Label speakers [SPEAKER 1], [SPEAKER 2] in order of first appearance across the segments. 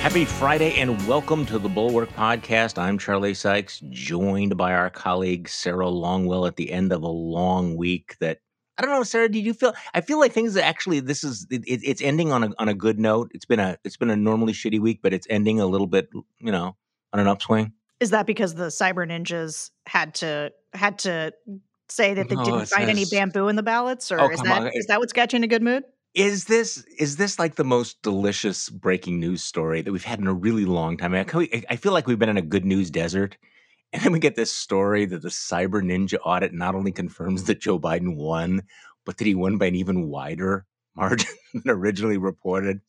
[SPEAKER 1] Happy Friday and welcome to the Bulwark Podcast. I'm Charlie Sykes, joined by our colleague Sarah Longwell at the end of a long week that I don't know, Sarah. Did you feel? I feel like things actually. This is it, it's ending on a on a good note. It's been a it's been a normally shitty week, but it's ending a little bit, you know, on an upswing.
[SPEAKER 2] Is that because the cyber ninjas had to had to say that they
[SPEAKER 1] No,
[SPEAKER 2] didn't find any bamboo in the ballots, or
[SPEAKER 1] Oh,
[SPEAKER 2] is that
[SPEAKER 1] on.
[SPEAKER 2] is that what's got you in a good mood?
[SPEAKER 1] Is this is this like the most delicious breaking news story that we've had in a really long time? I, I feel like we've been in a good news desert, and then we get this story that the Cyber Ninja audit not only confirms that Joe Biden won, but that he won by an even wider margin than originally reported.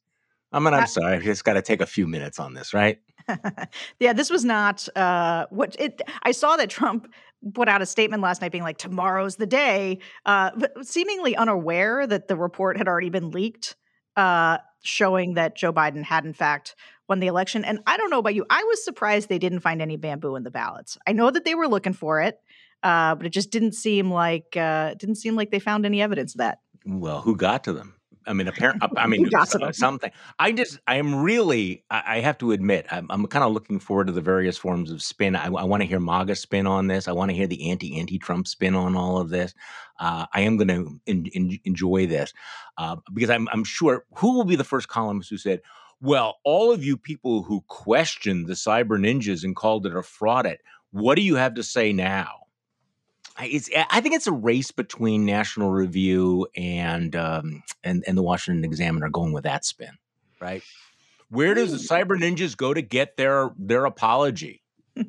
[SPEAKER 1] I mean, I'm
[SPEAKER 2] Uh,
[SPEAKER 1] sorry, I just got to take a few minutes on this, right?
[SPEAKER 2] yeah, this was not uh, what it. I saw that Trump put out a statement last night, being like, "Tomorrow's the day," uh, seemingly unaware that the report had already been leaked, uh, showing that Joe Biden had in fact won the election. And I don't know about you, I was surprised they didn't find any bamboo in the ballots. I know that they were looking for it, uh, but it just didn't seem like uh, didn't seem like they found any evidence of that.
[SPEAKER 1] Well, who got to them? I mean, apparently, I mean,
[SPEAKER 2] Who got to
[SPEAKER 1] so-
[SPEAKER 2] them?
[SPEAKER 1] something. I just, I am really, I, I have to admit, I'm, I'm kind of looking forward to the various forms of spin. I, I want to hear MAGA spin on this. I want to hear the anti anti Trump spin on all of this. Uh, I am going to en- en- enjoy this uh, because I'm, I'm sure who will be the first columnist who said, well, all of you people who questioned the cyber ninjas and called it a fraud, it, what do you have to say now? I- It's, I think it's a race between National Review and um, and and the Washington Examiner going with that spin, right? Where does the cyber ninjas go to get their their apology?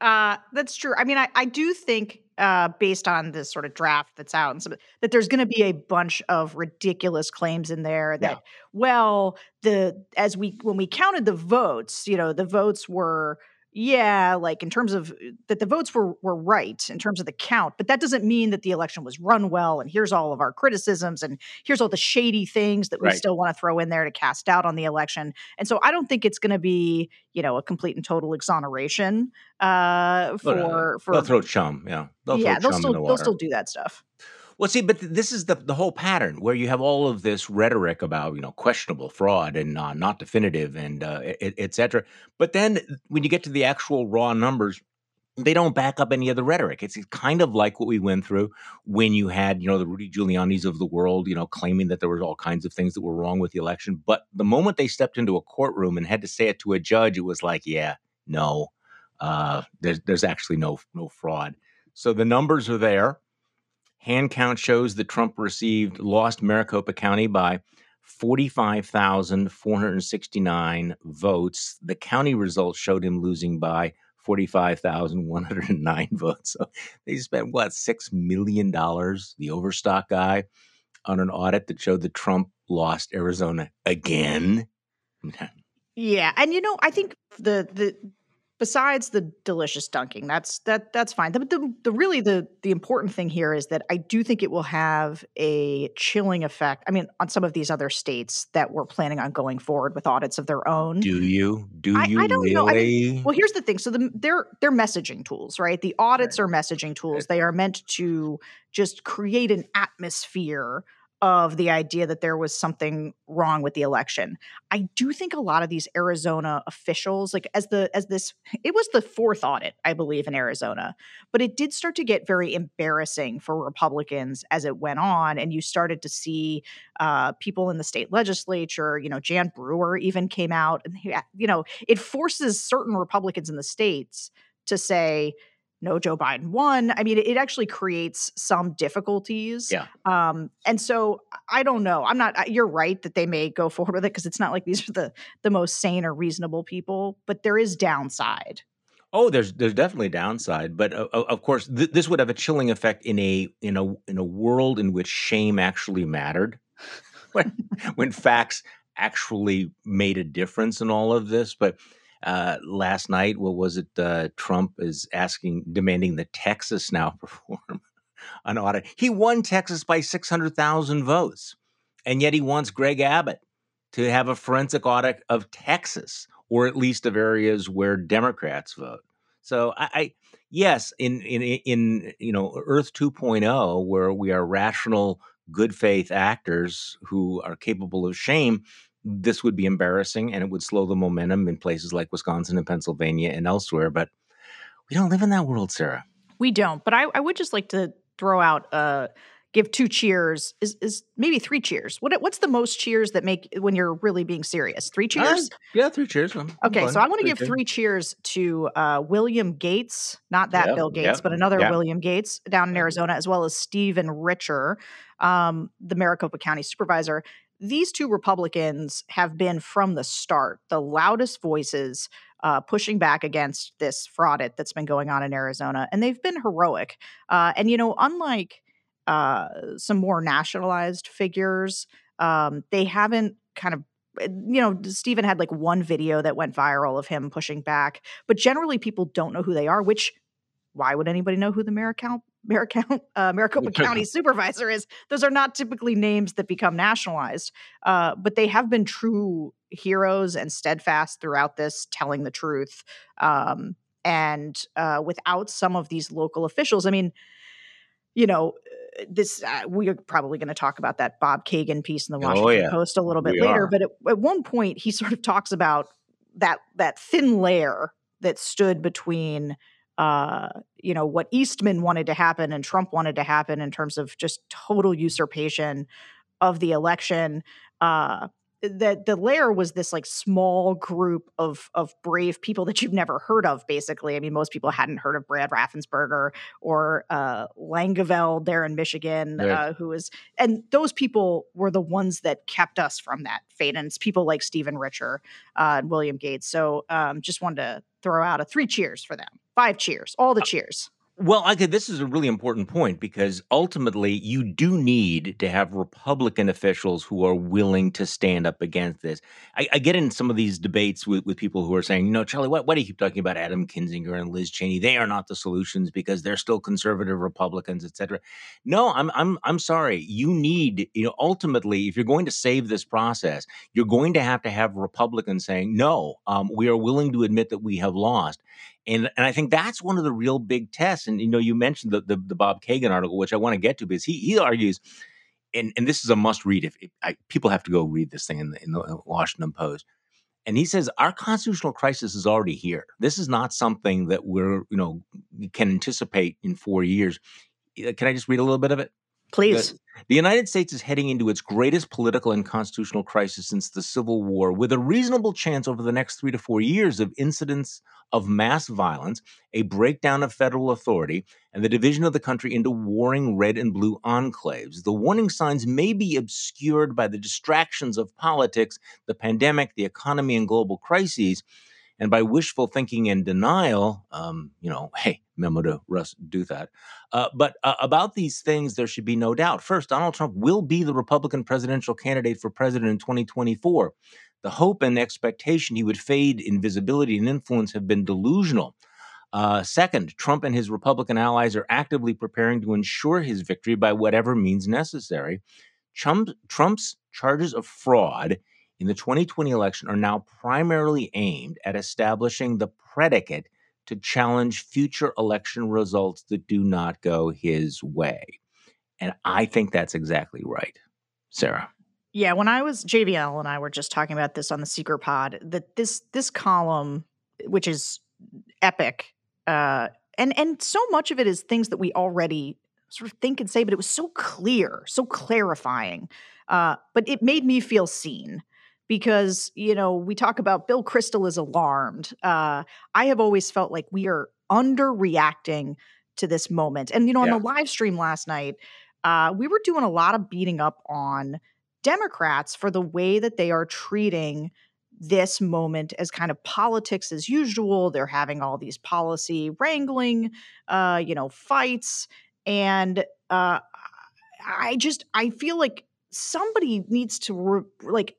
[SPEAKER 2] uh, that's true. I mean, I, I do think, uh, based on this sort of draft that's out, and some, that there's going to be a bunch of ridiculous claims in there that,
[SPEAKER 1] Yeah.
[SPEAKER 2] well, the as we when we counted the votes, you know, the votes were. Yeah, like in terms of uh, that the votes were were right in terms of the count, but that doesn't mean that the election was run well. And here's all of our criticisms, and here's all the shady things that we
[SPEAKER 1] Right.
[SPEAKER 2] still want to throw in there to cast doubt on the election. And so I don't think it's going to be, you know, a complete and total exoneration uh,
[SPEAKER 1] Well, no,
[SPEAKER 2] for for
[SPEAKER 1] They'll throw chum, yeah. They'll
[SPEAKER 2] yeah,
[SPEAKER 1] throw
[SPEAKER 2] they'll
[SPEAKER 1] chum
[SPEAKER 2] still
[SPEAKER 1] the
[SPEAKER 2] they'll still do that stuff.
[SPEAKER 1] Well, see, but th- this is the the whole pattern where you have all of this rhetoric about you know questionable fraud and uh, not definitive and uh, et, et cetera. But then when you get to the actual raw numbers, they don't back up any of the rhetoric. It's kind of like what we went through when you had you know the Rudy Giuliani's of the world, you know, claiming that there was all kinds of things that were wrong with the election. But the moment they stepped into a courtroom and had to say it to a judge, it was like, yeah, no, uh, there's there's actually no no fraud. So the numbers are there. Hand count shows that Trump received lost Maricopa County by 45,469 votes. The county results showed him losing by 45,109 votes. So they spent what, $6 million, the Overstock guy, on an audit that showed that Trump lost Arizona again.
[SPEAKER 2] Yeah, and you know, I think the the besides the delicious dunking, that's that that's fine. The, the the really the the important thing here is that I do think it will have a chilling effect. I mean, on some of these other states that were planning on going forward with audits of their own.
[SPEAKER 1] Do you? Do
[SPEAKER 2] I-
[SPEAKER 1] you
[SPEAKER 2] I don't
[SPEAKER 1] really?
[SPEAKER 2] know. I mean, Well, here's the thing. So the, they're they're messaging tools, right? The audits are messaging tools. They are meant to just create an atmosphere of the idea that there was something wrong with the election. I do think a lot of these Arizona officials, like as the as this, it was the fourth audit, I believe, in Arizona, but it did start to get very embarrassing for Republicans as it went on, and you started to see uh, people in the state legislature. You know, Jan Brewer even came out, and you know, it forces certain Republicans in the states to say, no, Joe Biden won. I mean, it, it actually creates some difficulties.
[SPEAKER 1] Yeah.
[SPEAKER 2] Um, and so I don't know. I'm not. You're right that they may go forward with it because it's not like these are the the most sane or reasonable people, but there is downside.
[SPEAKER 1] Oh, there's there's definitely downside, but uh, of course th- this would have a chilling effect in a in a in a world in which shame actually mattered, when when facts actually made a difference in all of this. But uh, last night, what was it? Uh, Trump is asking, demanding that Texas now perform an audit. He won Texas by six hundred thousand votes, and yet he wants Greg Abbott to have a forensic audit of Texas, or at least of areas where Democrats vote. So I, I yes, in in in you know Earth 2.0, where we are rational, good faith actors who are capable of shame, this would be embarrassing and it would slow the momentum in places like Wisconsin and Pennsylvania and elsewhere. But we don't live in that world, Sarah.
[SPEAKER 2] We don't. But I, I would just like to throw out uh give two cheers is is maybe three cheers. What what's the most cheers that make when you're really being serious? Three cheers? Uh,
[SPEAKER 1] yeah, three cheers. I'm,
[SPEAKER 2] okay, I'm so I want to give three cheers to uh, William Gates, not that yep, Bill Gates, yep, but another yep. William Gates down in Arizona, as well as Stephen Richer, um, the Maricopa County supervisor. These two Republicans have been from the start the loudest voices uh, pushing back against this fraud that's been going on in Arizona, and they've been heroic. Uh, and you know, unlike uh, some more nationalized figures. Um, they haven't kind of eh, you know, Stephen had like one video that went viral of him pushing back, but generally people don't know who they are, which why would anybody know who the Maricount, Maricount, uh, Maricopa County supervisor is? Those are not typically names that become nationalized, uh, but they have been true heroes and steadfast throughout this, telling the truth. Um, and uh, without some of these local officials, I mean, you know, this uh, we are probably going to talk about that Bob Kagan piece in the oh, Washington oh, yeah. Post a little bit we later. Are. But at, at one point, he sort of talks about that that thin layer that stood between uh, you know what Eastman wanted to happen and Trump wanted to happen in terms of just total usurpation of the election. Uh, that the lair was this like small group of of brave people that you've never heard of basically. I mean most people hadn't heard of brad raffensperger or uh langevelde there in michigan right. uh, who was and those people were the ones that kept us from that fate and it's people like stephen richer uh, and william gates. So um just wanted to throw out a three cheers for them five cheers all the uh, cheers
[SPEAKER 1] well, I could, this is a really important point because ultimately you do need to have Republican officials who are willing to stand up against this. I, I get in some of these debates with, with people who are saying, you know, Charlie, why, why do you keep talking about Adam Kinzinger and Liz Cheney? They are not the solutions because they're still conservative Republicans, et cetera. No, I'm I'm I'm sorry. You need, you know, ultimately, if you're going to save this process, you're going to have to have Republicans saying, no, um, we are willing to admit that we have lost. And and I think that's one of the real big tests. And you know, you mentioned the the, the Bob Kagan article, which I want to get to because he he argues, and and this is a must read. If, if I, people have to go read this thing in the, in the Washington Post. And he says our constitutional crisis is already here. This is not something that we're you know can anticipate in four years. Uh, can I just read a little bit of it?
[SPEAKER 2] Please.
[SPEAKER 1] The, the, United States is heading into its greatest political and constitutional crisis since the Civil War, with a reasonable chance over the next three to four years of incidents of mass violence, a breakdown of federal authority, and the division of the country into warring red and blue enclaves. The warning signs may be obscured by the distractions of politics, the pandemic, the economy, and global crises. And by wishful thinking and denial, um, you know, hey, memo to Russ do that. Uh, but uh, about these things, there should be no doubt. First, Donald Trump will be the Republican presidential candidate for president in 2024. The hope and expectation he would fade in visibility and influence have been delusional. Uh, second, Trump and his Republican allies are actively preparing to ensure his victory by whatever means necessary. Trump, Trump's charges of fraud in the 2020 election are now primarily aimed at establishing the predicate to challenge future election results that do not go his way. And I think that's exactly right. Sarah.
[SPEAKER 2] Yeah, when I was JVL and I were just talking about this on the Secret Pod, that this this column, which is epic, uh, and and so much of it is things that we already sort of think and say, but it was so clear, so clarifying. Uh, but it made me feel seen because you know we talk about Bill Kristol is alarmed. Uh, I have always felt like we are underreacting to this moment, and you know on yeah. the live stream last night, uh, we were doing a lot of beating up on Democrats for the way that they are treating this moment as kind of politics as usual. They're having all these policy wrangling, uh, you know, fights, and uh, I just I feel like somebody needs to re- like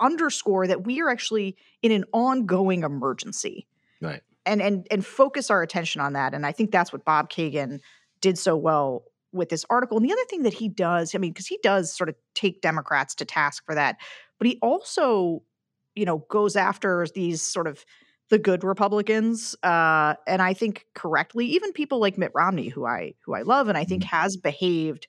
[SPEAKER 2] underscore that we are actually in an ongoing emergency.
[SPEAKER 1] Right.
[SPEAKER 2] And and and focus our attention on that. And I think that's what Bob Kagan did so well with this article. And the other thing that he does, I mean, because he does sort of take Democrats to task for that, but he also, you know, goes after these sort of the good Republicans, uh, and I think correctly, even people like Mitt Romney, who I who I love, and I think mm-hmm. has behaved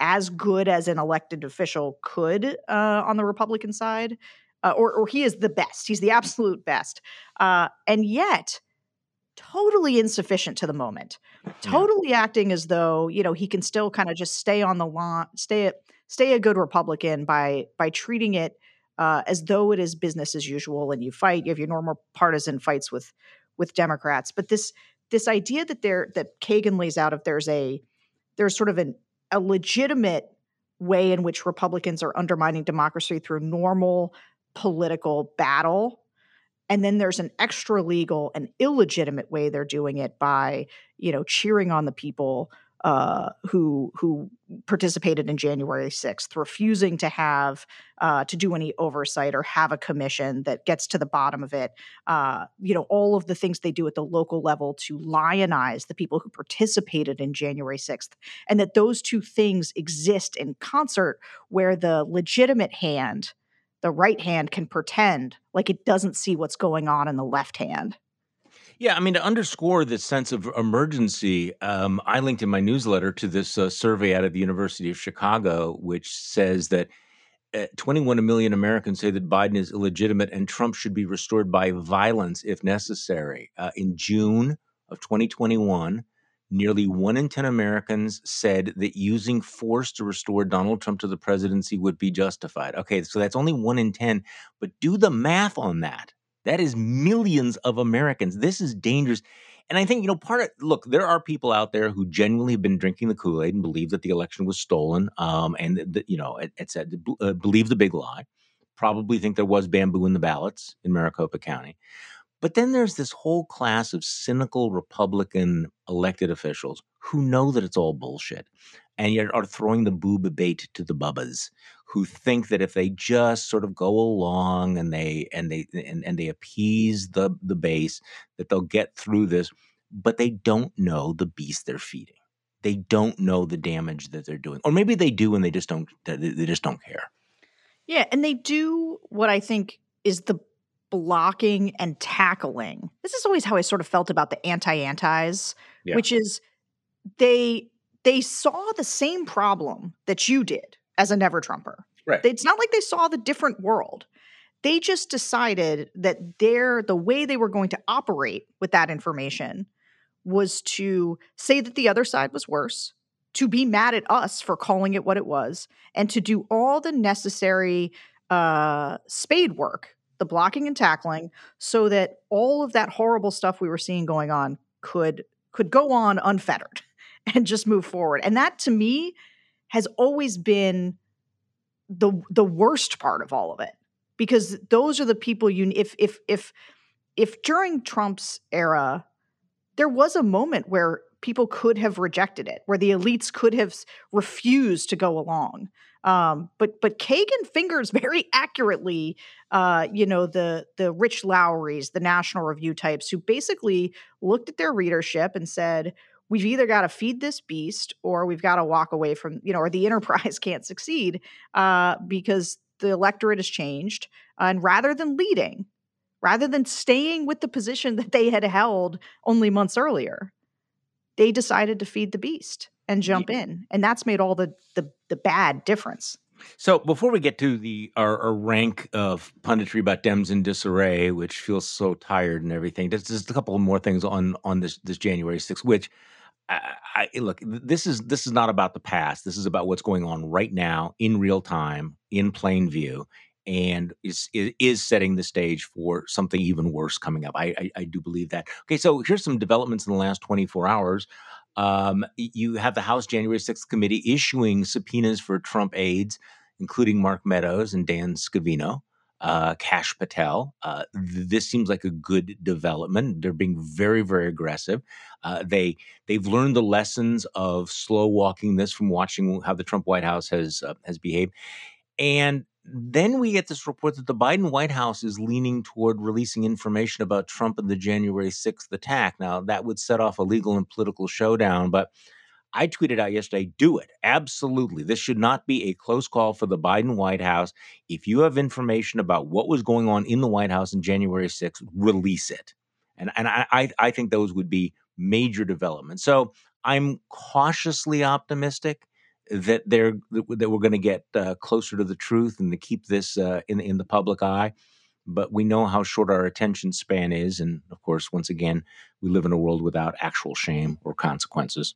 [SPEAKER 2] as good as an elected official could uh, on the Republican side. uh, or or he is the best. He's the absolute best, uh, and yet totally insufficient to the moment. Totally yeah. acting as though you know he can still kind of just stay on the lawn, stay stay a good Republican by by treating it uh, as though it is business as usual, and you fight. You have your normal partisan fights with with Democrats, but this this idea that there that Kagan lays out if there's a there's sort of an a legitimate way in which Republicans are undermining democracy through normal political battle. And then there's an extra legal and illegitimate way they're doing it by, you know, cheering on the people uh, who who participated in January 6th, refusing to have uh, to do any oversight or have a commission that gets to the bottom of it. Uh, you know, all of the things they do at the local level to lionize the people who participated in January 6th, and that those two things exist in concert, where the legitimate hand, the right hand, can pretend like it doesn't see what's going on in the left hand.
[SPEAKER 1] Yeah, I mean, to underscore this sense of emergency, um, I linked in my newsletter to this uh, survey out of the University of Chicago, which says that uh, 21 million Americans say that Biden is illegitimate and Trump should be restored by violence if necessary. Uh, in June of 2021, nearly one in 10 Americans said that using force to restore Donald Trump to the presidency would be justified. Okay, so that's only one in 10, but do the math on that. That is millions of Americans. This is dangerous. And I think, you know, part of look, there are people out there who genuinely have been drinking the Kool Aid and believe that the election was stolen, um, and that you know, it, it said uh, believe the big lie. Probably think there was bamboo in the ballots in Maricopa County. But then there's this whole class of cynical Republican elected officials who know that it's all bullshit and yet are throwing the boob bait to the bubbas who think that if they just sort of go along and they and they and, and they appease the the base that they'll get through this but they don't know the beast they're feeding. They don't know the damage that they're doing. Or maybe they do and they just don't they just don't care.
[SPEAKER 2] Yeah and they do what i think is the blocking and tackling. This is always how i sort of felt about the anti-antis yeah. which is they they saw the same problem that you did as a never Trumper.
[SPEAKER 1] Right.
[SPEAKER 2] It's not like they saw the different world. They just decided that their the way they were going to operate with that information was to say that the other side was worse, to be mad at us for calling it what it was, and to do all the necessary uh, spade work, the blocking and tackling, so that all of that horrible stuff we were seeing going on could could go on unfettered and just move forward. And that to me has always been the the worst part of all of it. Because those are the people you if if if if during Trump's era there was a moment where people could have rejected it where the elites could have refused to go along. Um, but but Kagan fingers very accurately, uh, you know, the the Rich Lowrys, the National Review types, who basically looked at their readership and said, we've either got to feed this beast or we've got to walk away from, you know, or the enterprise can't succeed uh, because the electorate has changed. and rather than leading, rather than staying with the position that they had held only months earlier, they decided to feed the beast and jump yeah. in. And that's made all the, the, the bad difference.
[SPEAKER 1] So before we get to the our, our, rank of punditry about Dems in disarray, which feels so tired and everything, there's just a couple more things on on this this January 6th, which I, I, look. This is this is not about the past. This is about what's going on right now in real time, in plain view, and is is setting the stage for something even worse coming up. I, I, I do believe that. Okay, so here's some developments in the last 24 hours. Um, you have the House January 6th committee issuing subpoenas for Trump aides, including Mark Meadows and Dan Scavino uh, Kash Patel. Uh, th- this seems like a good development. They're being very, very aggressive. Uh, they they've learned the lessons of slow walking this from watching how the Trump White House has uh, has behaved, and then we get this report that the Biden White House is leaning toward releasing information about Trump and the January 6th attack. Now, that would set off a legal and political showdown, but I tweeted out yesterday do it. Absolutely. This should not be a close call for the Biden White House. If you have information about what was going on in the White House in January 6th, release it. And, and I, I think those would be major developments. So I'm cautiously optimistic that they're that we're going to get uh, closer to the truth and to keep this uh, in in the public eye. But we know how short our attention span is, and of course, once again, we live in a world without actual shame or consequences.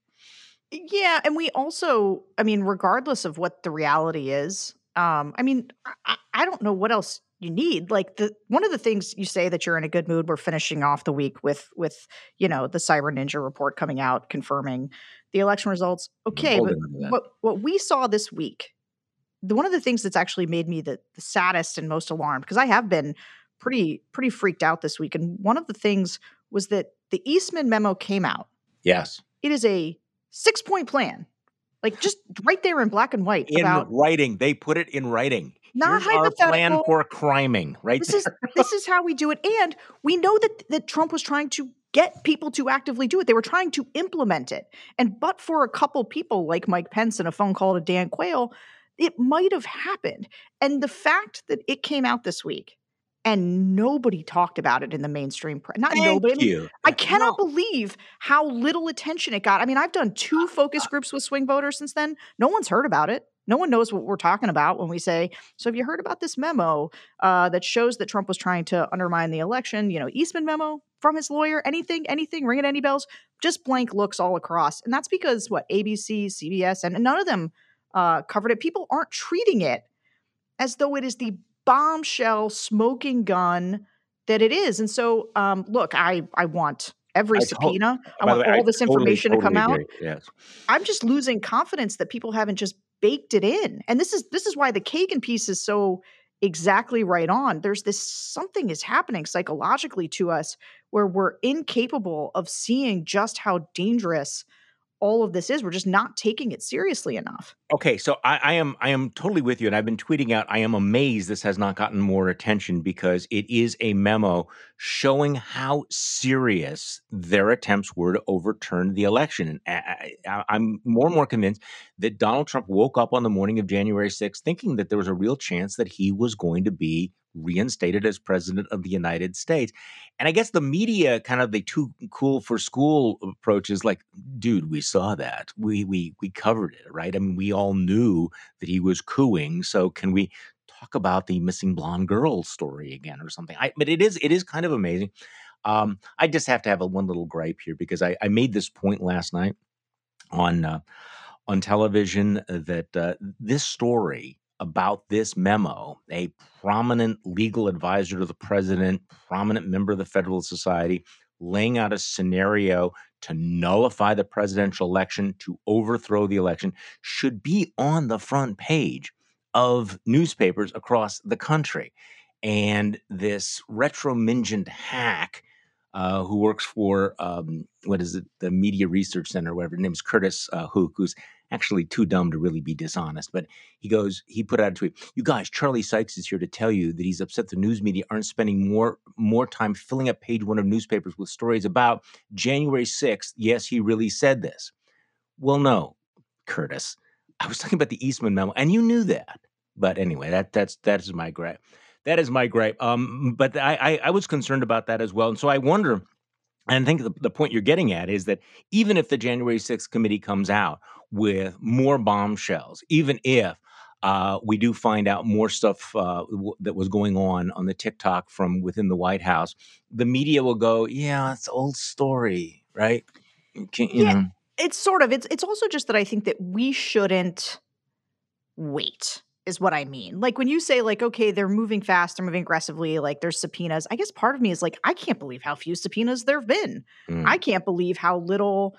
[SPEAKER 2] Yeah, and we also, I mean, regardless of what the reality is, um, I mean, I, I don't know what else you need. Like the one of the things you say that you're in a good mood. We're finishing off the week with with you know the Cyber Ninja report coming out confirming the election results. Okay, but what what we saw this week, the one of the things that's actually made me the, the saddest and most alarmed because I have been pretty pretty freaked out this week, and one of the things was that the Eastman memo came out.
[SPEAKER 1] Yes,
[SPEAKER 2] it is a six point plan, like just right there in black and white.
[SPEAKER 1] In about, writing, they put it in writing.
[SPEAKER 2] Not
[SPEAKER 1] Here's
[SPEAKER 2] hypothetical.
[SPEAKER 1] Our plan for criming, right?
[SPEAKER 2] This is this is how we do it, and we know that that Trump was trying to get people to actively do it. They were trying to implement it, and but for a couple people like Mike Pence and a phone call to Dan Quayle, it might have happened. And the fact that it came out this week and nobody talked about it in the mainstream press. Not
[SPEAKER 1] Thank
[SPEAKER 2] nobody.
[SPEAKER 1] I, mean,
[SPEAKER 2] I cannot no. believe how little attention it got. I mean, I've done two focus groups with swing voters since then. No one's heard about it. No one knows what we're talking about when we say, so have you heard about this memo uh, that shows that Trump was trying to undermine the election? You know, Eastman memo from his lawyer, anything, anything, ringing any bells? Just blank looks all across. And that's because what, ABC, CBS, and none of them uh, covered it. People aren't treating it as though it is the bombshell smoking gun that it is. And so, um, look, I I want every I subpoena. To- I want way, all I this totally, information totally to come
[SPEAKER 1] agree. out. Yes.
[SPEAKER 2] I'm just losing confidence that people haven't just baked it in. And this is this is why the Kagan piece is so exactly right on. There's this something is happening psychologically to us where we're incapable of seeing just how dangerous all of this is. We're just not taking it seriously enough.
[SPEAKER 1] Okay, so I, I, am I am totally with you, and I've been tweeting out. I am amazed this has not gotten more attention because it is a memo showing how serious their attempts were to overturn the election. And I, am more and more convinced that Donald Trump woke up on the morning of January 6th thinking that there was a real chance that he was going to be reinstated as president of the United States. And I guess the media kind of the too cool for school approach is like, dude, we saw that. We we we covered it, right? I mean, we all knew that he was cooing. So can we talk about the missing blonde girl story again or something? I, but it is it is kind of amazing. Um, I just have to have a one little gripe here because I, I made this point last night on uh, on television that uh, this story about this memo, a prominent legal advisor to the president, prominent member of the Federalist Society, laying out a scenario to nullify the presidential election, to overthrow the election, should be on the front page of newspapers across the country. And this retromingent hack uh, who works for um, what is it, the Media Research Center, whatever. His name is Curtis uh, Houck, who's actually too dumb to really be dishonest. But he goes, he put out a tweet: "You guys, Charlie Sykes is here to tell you that he's upset the news media aren't spending more more time filling up page one of newspapers with stories about January 6th. Yes, he really said this. Well, no, Curtis, I was talking about the Eastman memo, and you knew that. But anyway, that that's that is my gripe. That is my gripe. Um, but I, I, I was concerned about that as well, and so I wonder. And I think the, the point you're getting at is that even if the January 6th committee comes out with more bombshells, even if uh, we do find out more stuff uh, w- that was going on on the TikTok from within the White House, the media will go, "Yeah, it's old story, right?"
[SPEAKER 2] Can, yeah, know. it's sort of. It's it's also just that I think that we shouldn't wait is what I mean. Like when you say like, okay, they're moving fast, they're moving aggressively, like there's subpoenas. I guess part of me is like, I can't believe how few subpoenas there have been. Mm. I can't believe how little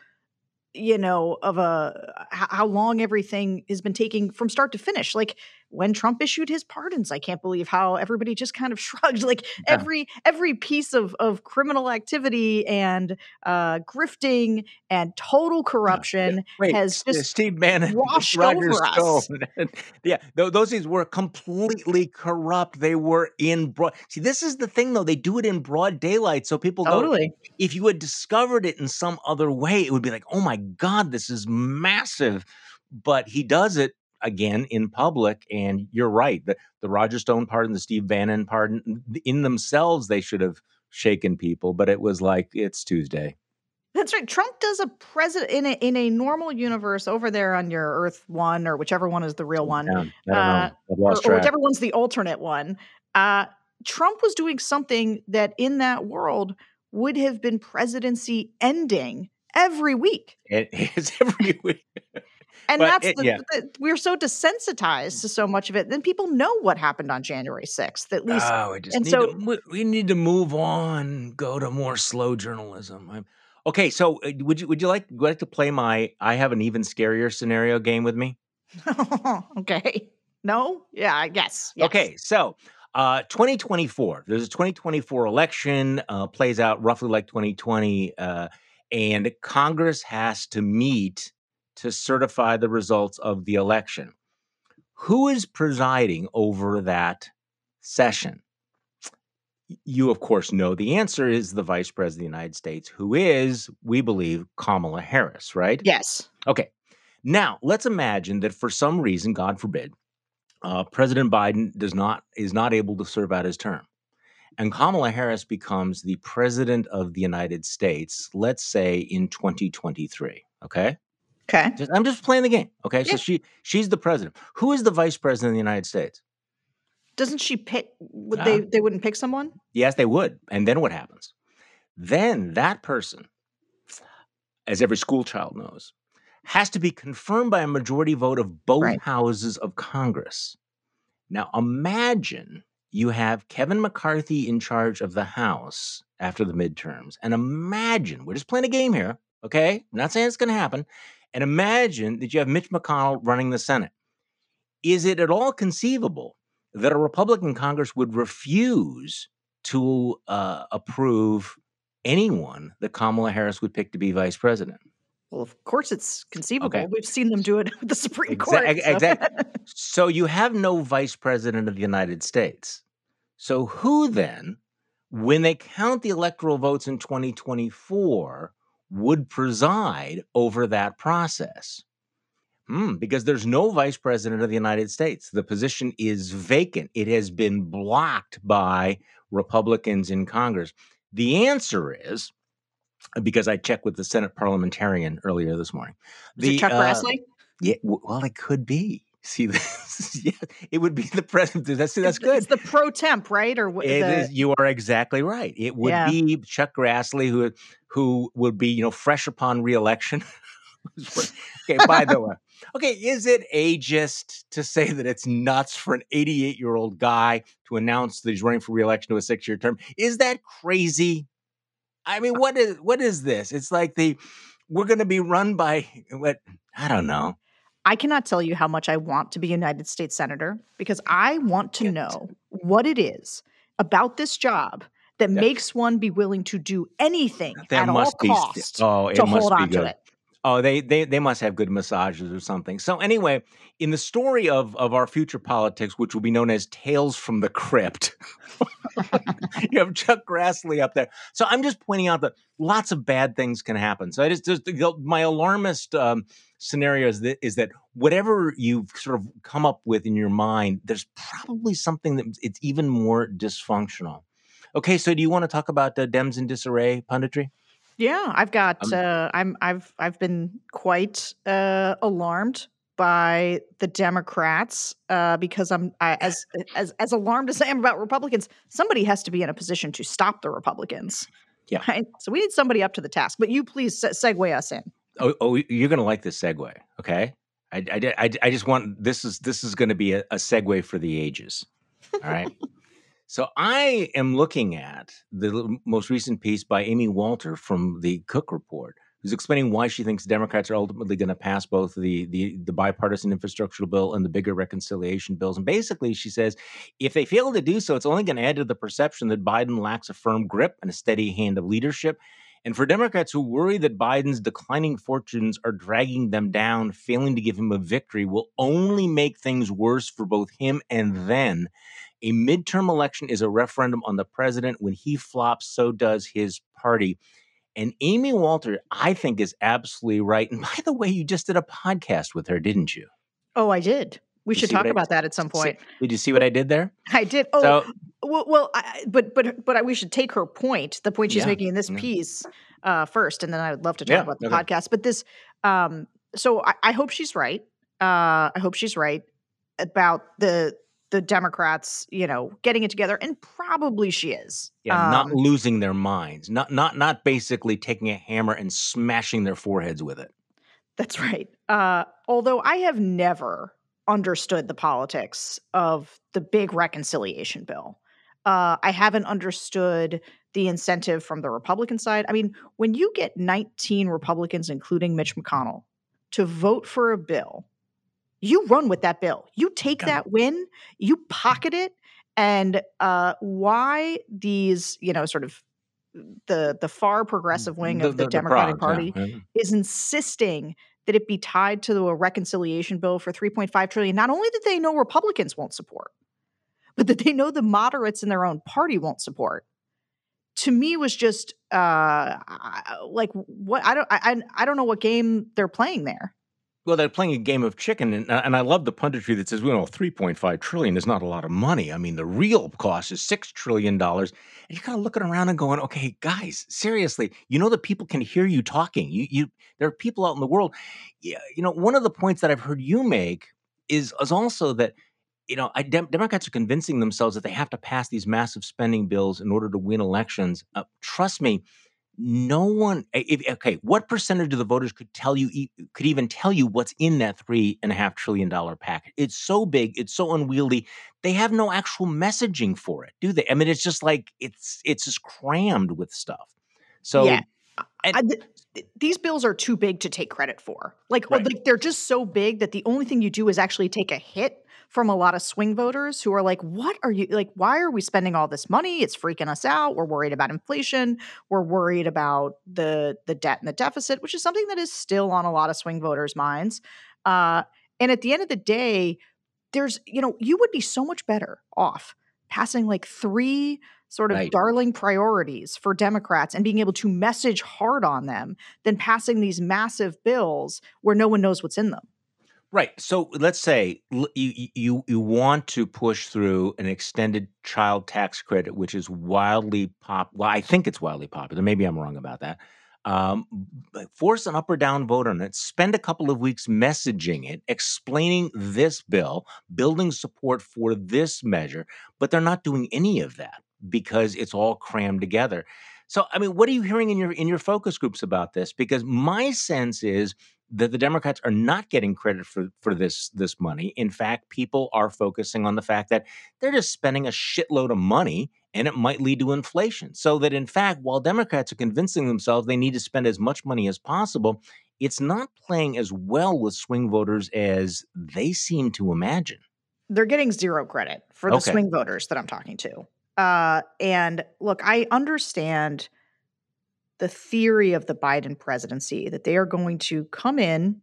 [SPEAKER 2] you know of a how long everything has been taking from start to finish like when trump issued his pardons i can't believe how everybody just kind of shrugged like yeah. every every piece of of criminal activity and uh grifting and total corruption yeah. Wait, has just
[SPEAKER 1] steve bannon
[SPEAKER 2] washed Roger over us
[SPEAKER 1] yeah those things were completely corrupt they were in broad see this is the thing though they do it in broad daylight so people
[SPEAKER 2] totally.
[SPEAKER 1] go if you had discovered it in some other way it would be like oh my God, this is massive. But he does it again in public. And you're right. The, the Roger Stone pardon, the Steve Bannon pardon, in themselves, they should have shaken people. But it was like, it's Tuesday.
[SPEAKER 2] That's right. Trump does a president in a in a normal universe over there on your Earth one or whichever one is the real one,
[SPEAKER 1] Yeah, I don't know. I've
[SPEAKER 2] or, or whichever one's the alternate one. Uh, Trump was doing something that in that world would have been presidency ending every week.
[SPEAKER 1] It is every week.
[SPEAKER 2] And
[SPEAKER 1] But
[SPEAKER 2] that's
[SPEAKER 1] it-
[SPEAKER 2] the,
[SPEAKER 1] yeah.
[SPEAKER 2] the- we're so desensitized to so much of it. Then people know what happened on January 6th, at least.
[SPEAKER 1] Oh,
[SPEAKER 2] and
[SPEAKER 1] need
[SPEAKER 2] so-
[SPEAKER 1] to, we- need to move on. Go to more slow journalism. I'm, okay, so uh, would you would you like would you like to play my I have an even scarier scenario game with me?
[SPEAKER 2] okay. No? Yeah, I guess. Yes.
[SPEAKER 1] Okay, so uh, 2024. There's a 2024 election. Uh, plays out roughly like 2020, uh, and Congress has to meet to certify the results of the election. Who is presiding over that session? You, of course, know the answer is the Vice President of the United States, who is, we believe, Kamala Harris, right?
[SPEAKER 2] Yes.
[SPEAKER 1] Okay. Now, let's imagine that for some reason, God forbid, uh, President Biden does not is not able to serve out his term, and Kamala Harris becomes the president of the United States. Let's say in 2023. Okay,
[SPEAKER 2] Okay.
[SPEAKER 1] Just- I'm just playing the game. Okay, so she she's the president. Who is the vice president of the United States?
[SPEAKER 2] Doesn't she pick? Would
[SPEAKER 1] Ah.
[SPEAKER 2] they? They wouldn't pick someone.
[SPEAKER 1] Yes, they would. And then what happens? Then that person, as every school child knows, has to be confirmed by a majority vote of both
[SPEAKER 2] Right.
[SPEAKER 1] houses of Congress. Now imagine you have Kevin McCarthy in charge of the House after the midterms. And imagine, we're just playing a game here, okay? I'm not saying it's going to happen. And imagine that you have Mitch McConnell running the Senate. Is it at all conceivable that a Republican Congress would refuse to uh, approve anyone that Kamala Harris would pick to be vice president?
[SPEAKER 2] Well, of course it's conceivable.
[SPEAKER 1] Okay.
[SPEAKER 2] We've seen them do it with the Supreme Court. so-
[SPEAKER 1] exactly. So you have no vice president of the United States. So who then, when they count the electoral votes in 2024, would preside over that process? Hmm, because there's no vice president of the United States. The position is vacant. It has been blocked by Republicans in Congress. The answer is because I checked with the Senate parliamentarian earlier this morning.
[SPEAKER 2] Is it
[SPEAKER 1] The,
[SPEAKER 2] Chuck
[SPEAKER 1] uh,
[SPEAKER 2] Grassley?
[SPEAKER 1] yeah, well, it could be. See, this, yeah, it would be the president. That's that's
[SPEAKER 2] It's the- It's the pro tem, right? Or the,
[SPEAKER 1] is- you are exactly right. It would
[SPEAKER 2] Yeah.
[SPEAKER 1] be Chuck Grassley who who would be you know fresh upon reelection. okay, by the way, okay, is it ageist to say that it's nuts for an 88 year old guy to announce that he's running for reelection to a six year term? Is that crazy? I mean, uh what is what is this? It's like the we're going to be run by what I don't know.
[SPEAKER 2] I cannot tell you how much I want to be United States Senator because I want to know what it is about this job that
[SPEAKER 1] Yeah.
[SPEAKER 2] makes one be willing to do anything
[SPEAKER 1] There
[SPEAKER 2] at all
[SPEAKER 1] must be st-
[SPEAKER 2] costs
[SPEAKER 1] oh, it
[SPEAKER 2] to
[SPEAKER 1] must
[SPEAKER 2] hold
[SPEAKER 1] be
[SPEAKER 2] on
[SPEAKER 1] good.
[SPEAKER 2] to it.
[SPEAKER 1] Oh, they, they they must have good massages or something. So anyway, in the story of of our future politics, which will be known as Tales from the Crypt, you have Chuck Grassley up there. So I'm just pointing out that lots of bad things can happen. So I just, just the- my alarmist um, scenario is that is that whatever you've sort of come up with in your mind, there's probably something that it's even more dysfunctional. Okay, so do you want to talk about the Dems in disarray punditry?
[SPEAKER 2] Yeah, I've got.
[SPEAKER 1] Um,
[SPEAKER 2] uh, I'm. I've. I've been quite uh, alarmed by the Democrats uh, because I'm I, as as as alarmed as I am about Republicans. Somebody has to be in a position to stop the Republicans.
[SPEAKER 1] Yeah.
[SPEAKER 2] Right? So we need somebody up to the task. But you please se- segue us in.
[SPEAKER 1] Oh, oh you're going to like this segue, okay? I, I, I, I just want this is this is going to be a, a segue for the ages. All right. so I am looking at the most recent piece by Amy Walter from the Cook Report, who's explaining why she thinks Democrats are ultimately going to pass both the, the the bipartisan infrastructure bill and the bigger reconciliation bills. And basically, she says if they fail to do so, it's only going to add to the perception that Biden lacks a firm grip and a steady hand of leadership. And for Democrats who worry that Biden's declining fortunes are dragging them down, failing to give him a victory will only make things worse for both him and then. A midterm election is a referendum on the president. When he flops, so does his party. And Amy Walter, I think, is absolutely right. And by the way, you just did a podcast with her, didn't you?
[SPEAKER 2] Oh, I did. We should talk about that at some
[SPEAKER 1] See-
[SPEAKER 2] point.
[SPEAKER 1] Did you see what I did there?
[SPEAKER 2] I did. Oh,
[SPEAKER 1] So,
[SPEAKER 2] well, well I, but but but I, we should take her point. The point she's
[SPEAKER 1] Yeah,
[SPEAKER 2] making in this
[SPEAKER 1] yeah.
[SPEAKER 2] piece uh, first, and then I would love to talk
[SPEAKER 1] Yeah,
[SPEAKER 2] about the
[SPEAKER 1] okay.
[SPEAKER 2] podcast. But this, um, so I, I hope she's right. Uh, I hope she's right about the the Democrats, you know, getting it together, and probably she is.
[SPEAKER 1] Yeah, not
[SPEAKER 2] Um,
[SPEAKER 1] losing their minds, not not not basically taking a hammer and smashing their foreheads with it.
[SPEAKER 2] That's right. Uh, although I have never understood the politics of the big reconciliation bill. Uh, I haven't understood the incentive from the Republican side. I mean, when you get 19 Republicans, including Mitch McConnell, to vote for a bill, you run with that bill. You take
[SPEAKER 1] Yeah.
[SPEAKER 2] that win, you pocket it, and uh, why these, you know, sort of the the far progressive wing of the, Democratic
[SPEAKER 1] progs, yeah,
[SPEAKER 2] Party
[SPEAKER 1] yeah.
[SPEAKER 2] is insisting that it be tied to a reconciliation bill for 3.5 trillion not only that they know republicans won't support but that they know the moderates in their own party won't support to me was just uh like what i don't I I don't know what game they're playing there
[SPEAKER 1] Well, they're playing a game of chicken, and, uh, and I love the punditry that says, "Well, three point five trillion is not a lot of money. I mean, the real cost is six trillion dollars." And you're kind of looking around and going, "Okay, guys, seriously, you know that people can hear you talking. You, you, there are people out in the world. Yeah, you know, one of the points that I've heard you make is, is also that." You know, I, Dem- Democrats are convincing themselves that they have to pass these massive spending bills in order to win elections. Uh, trust me, no one if, okay what percentage of the voters could tell you could even tell you what's in that three and a half trillion dollar package it's so big it's so unwieldy they have no actual messaging for it do they i mean it's just like it's it's just crammed with stuff so
[SPEAKER 2] Yeah.
[SPEAKER 1] and-
[SPEAKER 2] I, th- th- these bills are too big to take credit for like, oh,
[SPEAKER 1] Right.
[SPEAKER 2] like they're just so big that the only thing you do is actually take a hit from a lot of swing voters who are like what are you like why are we spending all this money it's freaking us out we're worried about inflation we're worried about the the debt and the deficit which is something that is still on a lot of swing voters minds uh, and at the end of the day there's you know you would be so much better off passing like three sort of
[SPEAKER 1] Right.
[SPEAKER 2] darling priorities for Democrats and being able to message hard on them than passing these massive bills where no one knows what's in them.
[SPEAKER 1] Right. So let's say you you you want to push through an extended child tax credit, which is wildly pop. Well, I think it's wildly popular. Maybe I'm wrong about that. Um, force an up or down vote on it. Spend a couple of weeks messaging it, explaining this bill, building support for this measure. But they're not doing any of that because it's all crammed together. So, I mean, what are you hearing in your in your focus groups about this? Because my sense is that the Democrats are not getting credit for for this this money. In fact, people are focusing on the fact that they're just spending a shitload of money and it might lead to inflation. So that in fact, while Democrats are convincing themselves they need to spend as much money as possible, it's not playing as well with swing voters as they seem to imagine.
[SPEAKER 2] They're getting zero credit for the
[SPEAKER 1] Okay.
[SPEAKER 2] swing voters that I'm talking to. Uh, and look, I understand the theory of the Biden presidency that they are going to come in,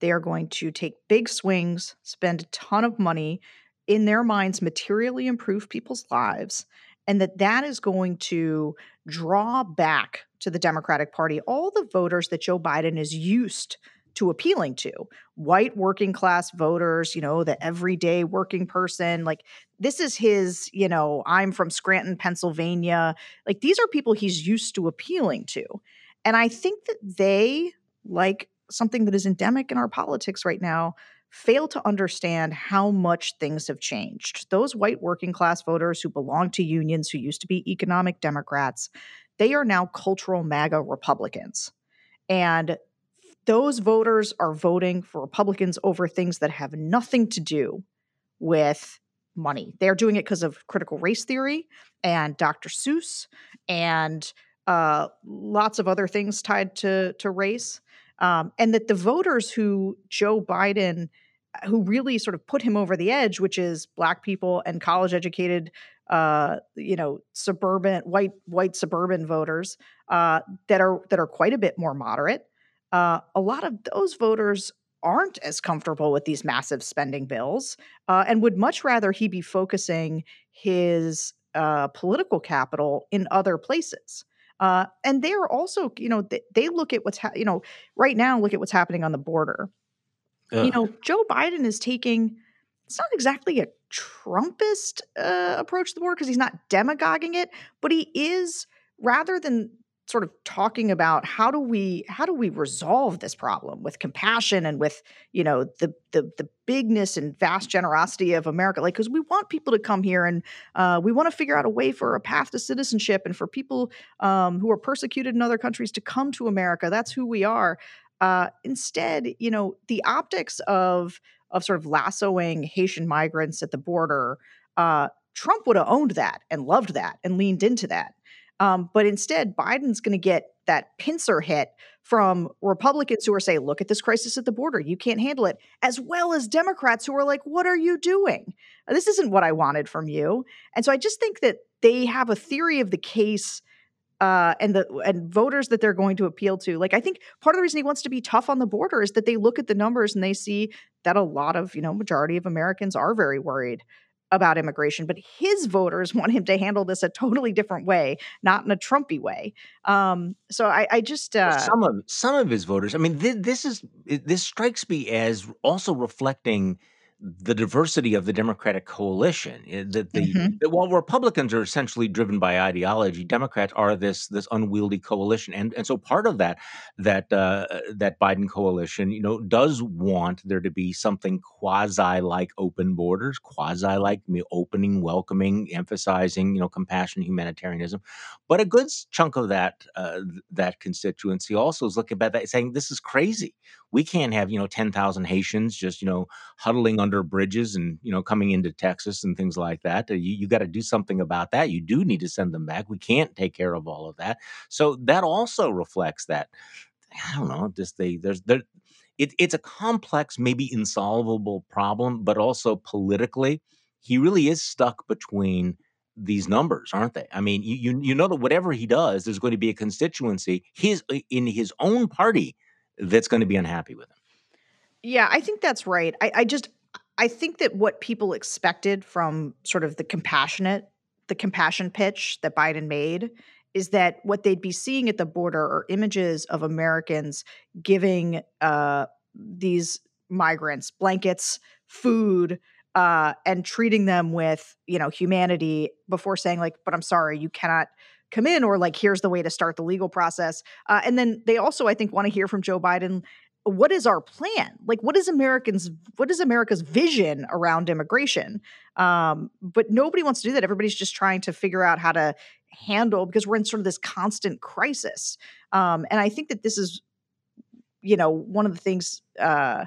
[SPEAKER 2] they are going to take big swings, spend a ton of money, in their minds, materially improve people's lives, and that that is going to draw back to the Democratic Party all the voters that Joe Biden is used to appealing to white working class voters, you know, the everyday working person. Like, this is his, you know, I'm from Scranton, Pennsylvania. Like, these are people he's used to appealing to. And I think that they, like something that is endemic in our politics right now, fail to understand how much things have changed. Those white working class voters who belong to unions, who used to be economic Democrats, they are now cultural MAGA Republicans. And those voters are voting for Republicans over things that have nothing to do with money. They're doing it because of critical race theory and Dr. Seuss and uh, lots of other things tied to to race. Um, and that the voters who Joe Biden, who really sort of put him over the edge, which is black people and college educated, uh, you know, suburban white white suburban voters uh, that are that are quite a bit more moderate. Uh, a lot of those voters aren't as comfortable with these massive spending bills uh, and would much rather he be focusing his uh, political capital in other places. Uh, and they are also, you know, they, they look at what's, ha- you know, right now, look at what's happening on the border. You know, Joe Biden is taking, it's not exactly a Trumpist uh, approach to the border because he's not demagoguing it, but he is, rather than sort of talking about how do we how do we resolve this problem with compassion and with you know the the the bigness and vast generosity of America? Like because we want people to come here and uh, we want to figure out a way for a path to citizenship and for people um, who are persecuted in other countries to come to America. That's who we are. Uh, instead you know the optics of of sort of lassoing Haitian migrants at the border uh, Trump would have owned that and loved that and leaned into that um, but instead, Biden's going to get that pincer hit from Republicans who are saying, look at this crisis at the border. You can't handle it, as well as Democrats who are like, what are you doing? This isn't what I wanted from you. And so I just think that they have a theory of the case. Uh, and the and voters that they're going to appeal to. Like I think part of the reason he wants to be tough on the border is that they look at the numbers and they see that a lot of you know majority of Americans are very worried about immigration, but his voters want him to handle this a totally different way, not in a Trumpy way. Um, so I, I just uh,
[SPEAKER 1] some of some of his voters. I mean, th- this is this strikes me as also reflecting the diversity of the Democratic coalition. Eh, that the
[SPEAKER 2] mm-hmm.
[SPEAKER 1] that while Republicans are essentially driven by ideology, Democrats are this this unwieldy coalition, and and so part of that that uh, that Biden coalition, you know, does want there to be something quasi like open borders, quasi like opening, welcoming, emphasizing, you know, compassion, humanitarianism. But a good chunk of that uh, that constituency also is looking at that, saying this is crazy. We can't have you know ten thousand Haitians just you know huddling under bridges and you know coming into Texas and things like that. Uh, you, you got to do something about that. You do need to send them back. We can't take care of all of that. So that also reflects that. I don't know. Just they there's there. It, it's a complex, maybe insolvable problem, but also politically, he really is stuck between these numbers, aren't they? I mean, you you, know that whatever he does, there's going to be a constituency his in his own party that's going to be unhappy with him.
[SPEAKER 2] Yeah, I think that's right. I, I just I think that what people expected from sort of the compassionate, the compassion pitch that Biden made is that what they'd be seeing at the border are images of Americans giving uh, these migrants blankets, food, uh, and treating them with you know humanity before saying like, "But I'm sorry, you cannot." Come in or like here's the way to start the legal process uh, and then they also i think want to hear from joe biden what is our plan? Like what is americans what is america's vision around immigration? Um, but nobody wants to do that. Everybody's just trying to figure out how to handle because we're in sort of this constant crisis. Um, and i think that this is you know one of the things uh,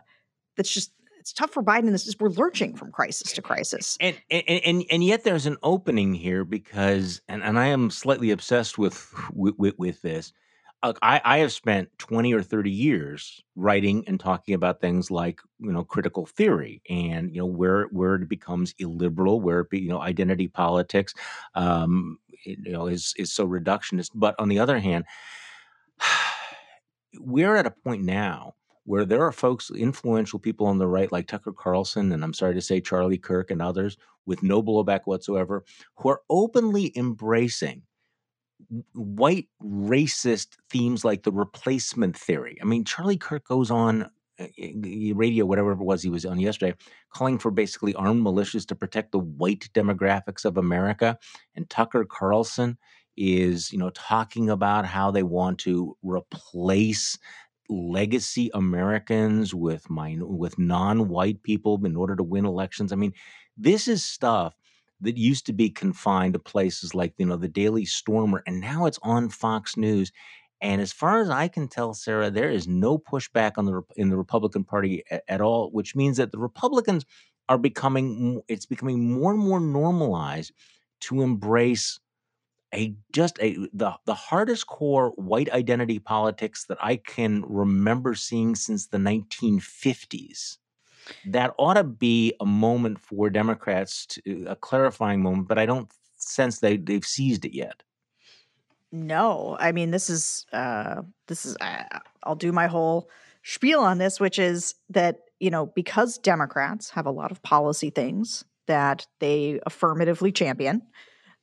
[SPEAKER 2] that's just it's tough for Biden. This is we're lurching from crisis to crisis,
[SPEAKER 1] and and and, and yet there's an opening here because, and, and I am slightly obsessed with with, with this. I, I have spent 20 or 30 years writing and talking about things like you know critical theory and you know where where it becomes illiberal where it be, you know identity politics um, you know is is so reductionist but on the other hand we're at a point now where there are folks, influential people on the right, like Tucker Carlson, and I'm sorry to say Charlie Kirk and others, with no blowback whatsoever, who are openly embracing white racist themes like the replacement theory. I mean, Charlie Kirk goes on uh, radio, whatever it was he was on yesterday, calling for basically armed militias to protect the white demographics of America. And Tucker Carlson is, you know, talking about how they want to replace legacy Americans with min- with non-white people in order to win elections. I mean, this is stuff that used to be confined to places like you know the Daily Stormer, and now it's on Fox News. And as far as I can tell, Sarah, there is no pushback on the in the Republican Party at, at all, which means that the Republicans are becoming it's becoming more and more normalized to embrace a just a the the hardest core white identity politics that I can remember seeing since the 1950s. That ought to be a moment for Democrats, to, a clarifying moment, but I don't sense they they've seized it yet.
[SPEAKER 2] No, I mean this is uh, this is uh, I'll do my whole spiel on this, which is that you know because Democrats have a lot of policy things that they affirmatively champion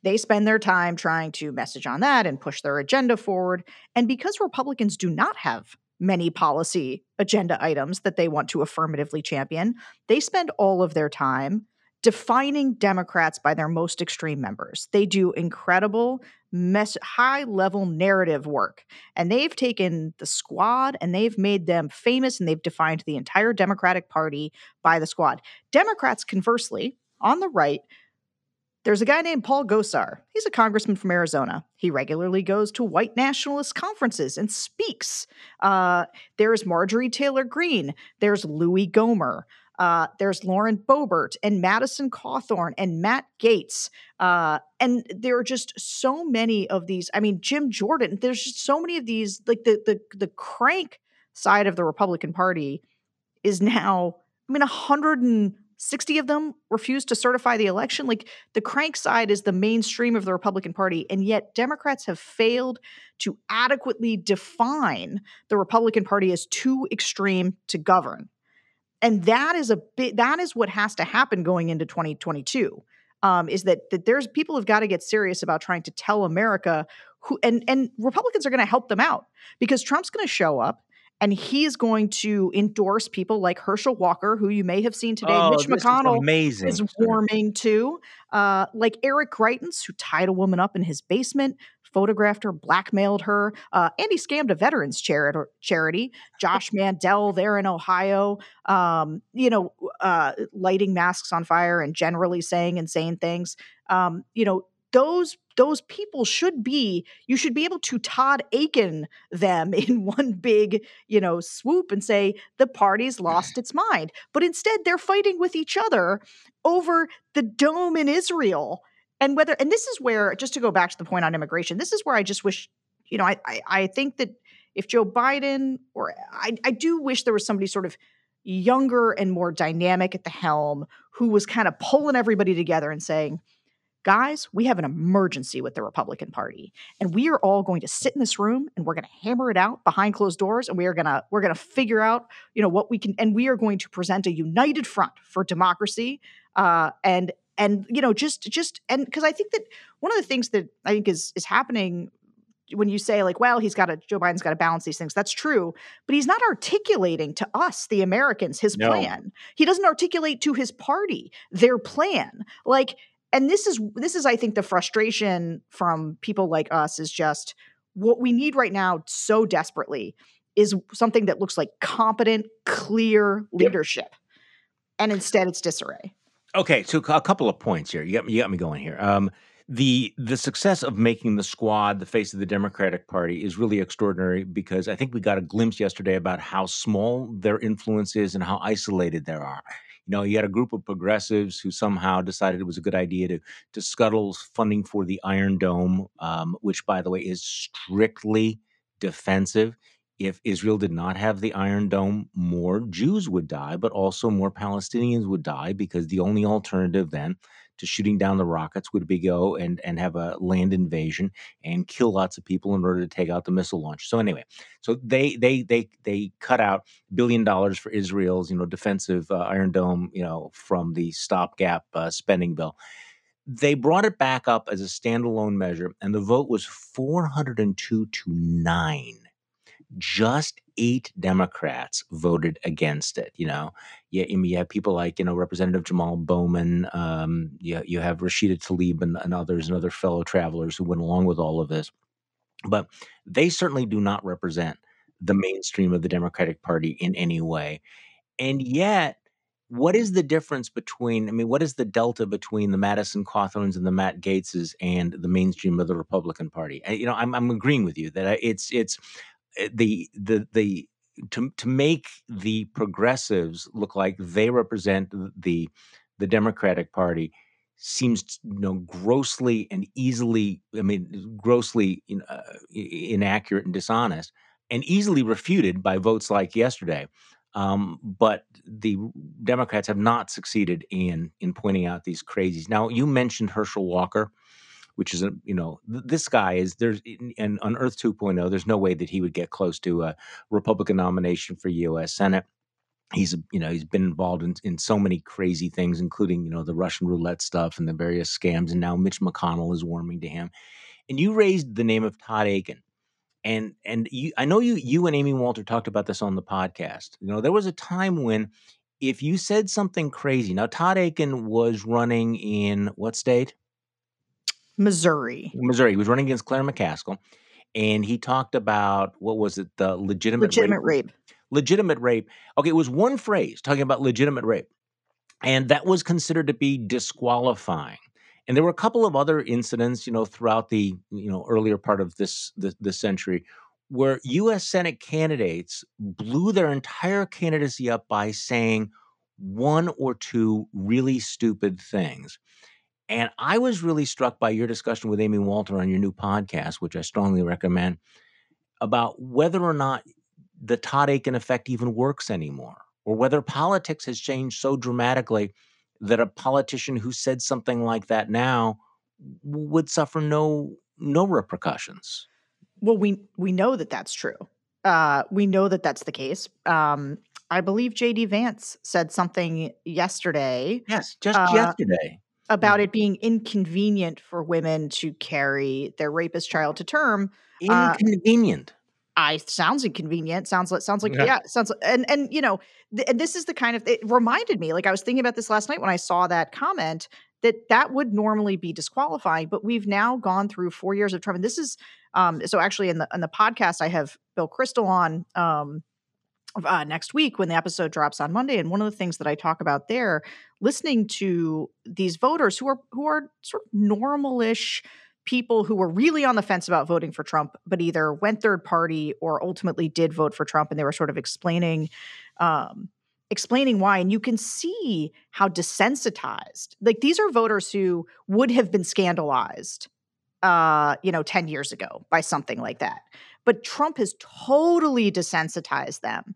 [SPEAKER 2] they spend their time trying to message on that and push their agenda forward. And because Republicans do not have many policy agenda items that they want to affirmatively champion, they spend all of their time defining Democrats by their most extreme members. They do incredible mess high level narrative work and they've taken the squad and they've made them famous and they've defined the entire democratic party by the squad democrats conversely on the right there's a guy named Paul Gosar. He's a congressman from Arizona. He regularly goes to white nationalist conferences and speaks. Uh, there's Marjorie Taylor Greene. There's Louie Gohmert. Uh, there's Lauren Boebert and Madison Cawthorn and Matt Gaetz. Uh, and there are just so many of these. I mean, Jim Jordan, there's just so many of these, like the the the crank side of the Republican Party is now, I mean, 160 of them refused to certify the election. Like the crank side is the mainstream of the Republican Party, and yet Democrats have failed to adequately define the Republican Party as too extreme to govern and that is a bit that is what has to happen going into 2022 um, is that that there's people have got to get serious about trying to tell america who and and republicans are going to help them out because trump's going to show up and he's going to endorse people like Herschel Walker, who you may have seen today.
[SPEAKER 1] Oh,
[SPEAKER 2] Mitch McConnell
[SPEAKER 1] is,
[SPEAKER 2] is warming to, uh, like Eric Greitens, who tied a woman up in his basement photographed her, blackmailed her, uh, and he scammed a veterans charity. charity. Josh Mandel there in Ohio, um, you know, uh, lighting masks on fire and generally saying insane things. Um, you know, those those people should be you should be able to Todd Akin them in one big you know swoop and say the party's lost its mind. But instead they're fighting with each other over the dome in Israel. And whether and this is where just to go back to the point on immigration this is where i just wish you know i i, I think that if joe biden or I, I do wish there was somebody sort of younger and more dynamic at the helm who was kind of pulling everybody together and saying guys we have an emergency with the republican party and we are all going to sit in this room and we're going to hammer it out behind closed doors and we are going to we're going to figure out you know what we can and we are going to present a united front for democracy uh, and and you know just just and because i think that one of the things that i think is is happening when you say like well he's got to joe biden's got to balance these things that's true but he's not articulating to us the americans his no. plan he doesn't articulate to his party their plan like and this is this is i think the frustration from people like us is just what we need right now so desperately is something that looks like competent clear leadership yep. and instead it's disarray
[SPEAKER 1] Okay, so a couple of points here. You got me. You got me going here. Um, the the success of making the squad the face of the Democratic Party is really extraordinary because I think we got a glimpse yesterday about how small their influence is and how isolated they are. You know, you had a group of progressives who somehow decided it was a good idea to to scuttle funding for the Iron Dome, um, which, by the way, is strictly defensive. If Israel did not have the Iron Dome, more Jews would die, but also more Palestinians would die because the only alternative then to shooting down the rockets would be go and, and have a land invasion and kill lots of people in order to take out the missile launch. So anyway, so they they they they cut out billion dollars for Israel's you know defensive uh, Iron Dome you know from the stopgap uh, spending bill. They brought it back up as a standalone measure, and the vote was 402 to nine just eight Democrats voted against it. You know, you, you have people like you know Representative Jamal Bowman. Um, you, you have Rashida Tlaib and, and others and other fellow travelers who went along with all of this, but they certainly do not represent the mainstream of the Democratic Party in any way. And yet, what is the difference between? I mean, what is the delta between the Madison Cawthorns and the Matt Gaetzes and the mainstream of the Republican Party? you know, I'm, I'm agreeing with you that it's it's Eh, the the the to to make the progressives look like they represent the the Democratic Party seems you know grossly and easily I mean grossly uh, inaccurate and dishonest and easily refuted by votes like yesterday. Um, but the Democrats have not succeeded in in pointing out these crazies. Now you mentioned Herschel Walker which is a you know th- this guy is there's and on Earth 2.0, there's no way that he would get close to a Republican nomination for U.S. Senate. He's you know he's been involved in, in so many crazy things, including you know the Russian roulette stuff and the various scams, and now Mitch McConnell is warming to him. And you raised the name of Todd Akin and and you, I know you you and Amy Walter talked about this on the podcast. You know, there was a time when if you said something crazy. Now Todd Akin was running in what state?
[SPEAKER 2] Missouri.
[SPEAKER 1] Missouri. He was running against Claire McCaskill, and he talked about what was it? The legitimate
[SPEAKER 2] legitimate rape. rape.
[SPEAKER 1] Legitimate rape. Okay, it was one phrase talking about legitimate rape, and that was considered to be disqualifying. And there were a couple of other incidents, you know, throughout the you know earlier part of this this, this century where U.S. Senate candidates blew their entire candidacy up by saying one or two really stupid things. And I was really struck by your discussion with Amy Walter on your new podcast, which I strongly recommend, about whether or not the Todd Akin effect even works anymore, or whether politics has changed so dramatically that a politician who said something like that now would suffer no no repercussions.
[SPEAKER 2] Well, we we know that that's true. Uh, we know that that's the case. Um, I believe JD Vance said something yesterday.
[SPEAKER 1] Yes, just uh, yesterday
[SPEAKER 2] about it being inconvenient for women to carry their rapist child to term.
[SPEAKER 1] Uh, inconvenient.
[SPEAKER 2] Uh, I sounds inconvenient. Sounds like sounds like yeah. yeah sounds like, and and you know th- and this is the kind of it reminded me like I was thinking about this last night when I saw that comment that that would normally be disqualifying, but we've now gone through four years of Trump, and this is um, so actually in the in the podcast I have Bill Kristol on um, uh, next week when the episode drops on Monday, and one of the things that I talk about there, listening to these voters who are who are sort of normalish people who were really on the fence about voting for Trump, but either went third party or ultimately did vote for Trump, and they were sort of explaining um, explaining why and you can see how desensitized like these are voters who would have been scandalized uh you know 10 years ago by something like that but trump has totally desensitized them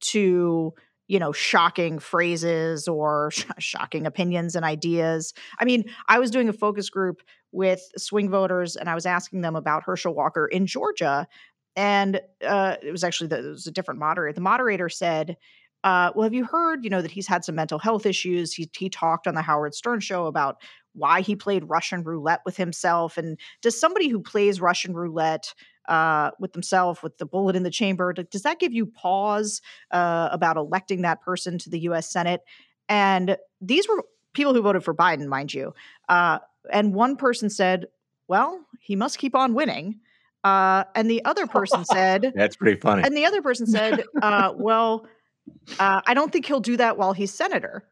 [SPEAKER 2] to you know shocking phrases or sh- shocking opinions and ideas i mean i was doing a focus group with swing voters and i was asking them about herschel walker in georgia and uh, it was actually the, it was a different moderator the moderator said uh, well, have you heard, you know, that he's had some mental health issues? He he talked on the Howard Stern show about why he played Russian roulette with himself. And does somebody who plays Russian roulette uh, with themselves, with the bullet in the chamber, does that give you pause uh, about electing that person to the U.S. Senate? And these were people who voted for Biden, mind you. Uh, and one person said, "Well, he must keep on winning." Uh, and the other person said,
[SPEAKER 1] "That's pretty funny."
[SPEAKER 2] And the other person said, uh, "Well." Uh, I don't think he'll do that while he's senator.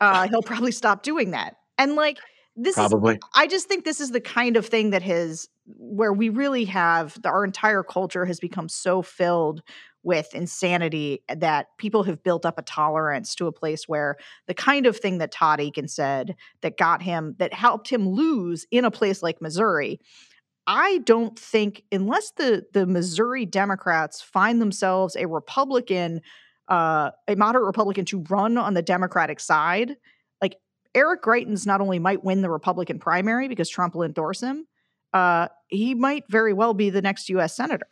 [SPEAKER 2] Uh, he'll probably stop doing that. And like this
[SPEAKER 1] probably.
[SPEAKER 2] is, I just think this is the kind of thing that has where we really have the, our entire culture has become so filled with insanity that people have built up a tolerance to a place where the kind of thing that Todd Akin said that got him that helped him lose in a place like Missouri. I don't think unless the the Missouri Democrats find themselves a Republican uh, a moderate Republican to run on the Democratic side, Eric Greitens not only might win the Republican primary because Trump will endorse him, uh, he might very well be the next U.S. senator.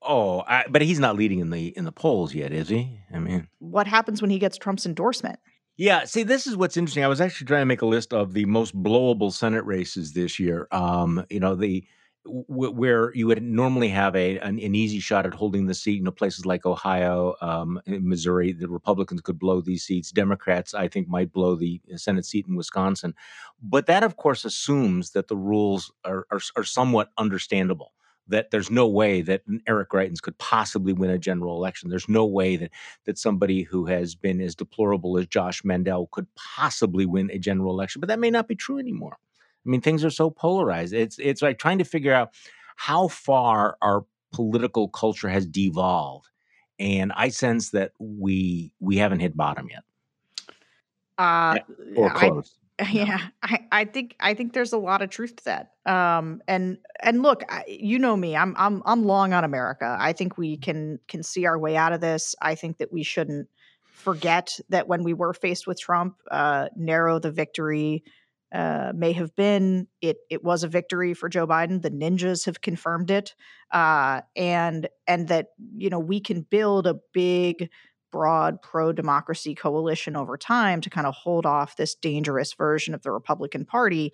[SPEAKER 1] Oh, I, but he's not leading in the in the polls yet, is he? I mean,
[SPEAKER 2] what happens when he gets Trump's endorsement?
[SPEAKER 1] Yeah, see, this is what's interesting. I was actually trying to make a list of the most blowable Senate races this year. Um, you know, the where you would normally have a an, an, easy shot at holding the seat. You know, places like Ohio, um, Missouri, the Republicans could blow these seats. Democrats, I think, might blow the Senate seat in Wisconsin. But that, of course, assumes that the rules are, are, are somewhat understandable that there's no way that Eric Greitens could possibly win a general election. There's no way that that somebody who has been as deplorable as Josh Mandel could possibly win a general election. But that may not be true anymore. I mean, things are so polarized. It's it's like trying to figure out how far our political culture has devolved, and I sense that we we haven't hit bottom yet,
[SPEAKER 2] uh,
[SPEAKER 1] or close.
[SPEAKER 2] I, yeah, I, I think I think there's a lot of truth to that. Um, and and look, I, you know me, I'm I'm I'm long on America. I think we can can see our way out of this. I think that we shouldn't forget that when we were faced with Trump, uh, narrow the victory uh, may have been. It it was a victory for Joe Biden. The ninjas have confirmed it, uh, and and that you know we can build a big, broad pro democracy coalition over time to kind of hold off this dangerous version of the Republican Party.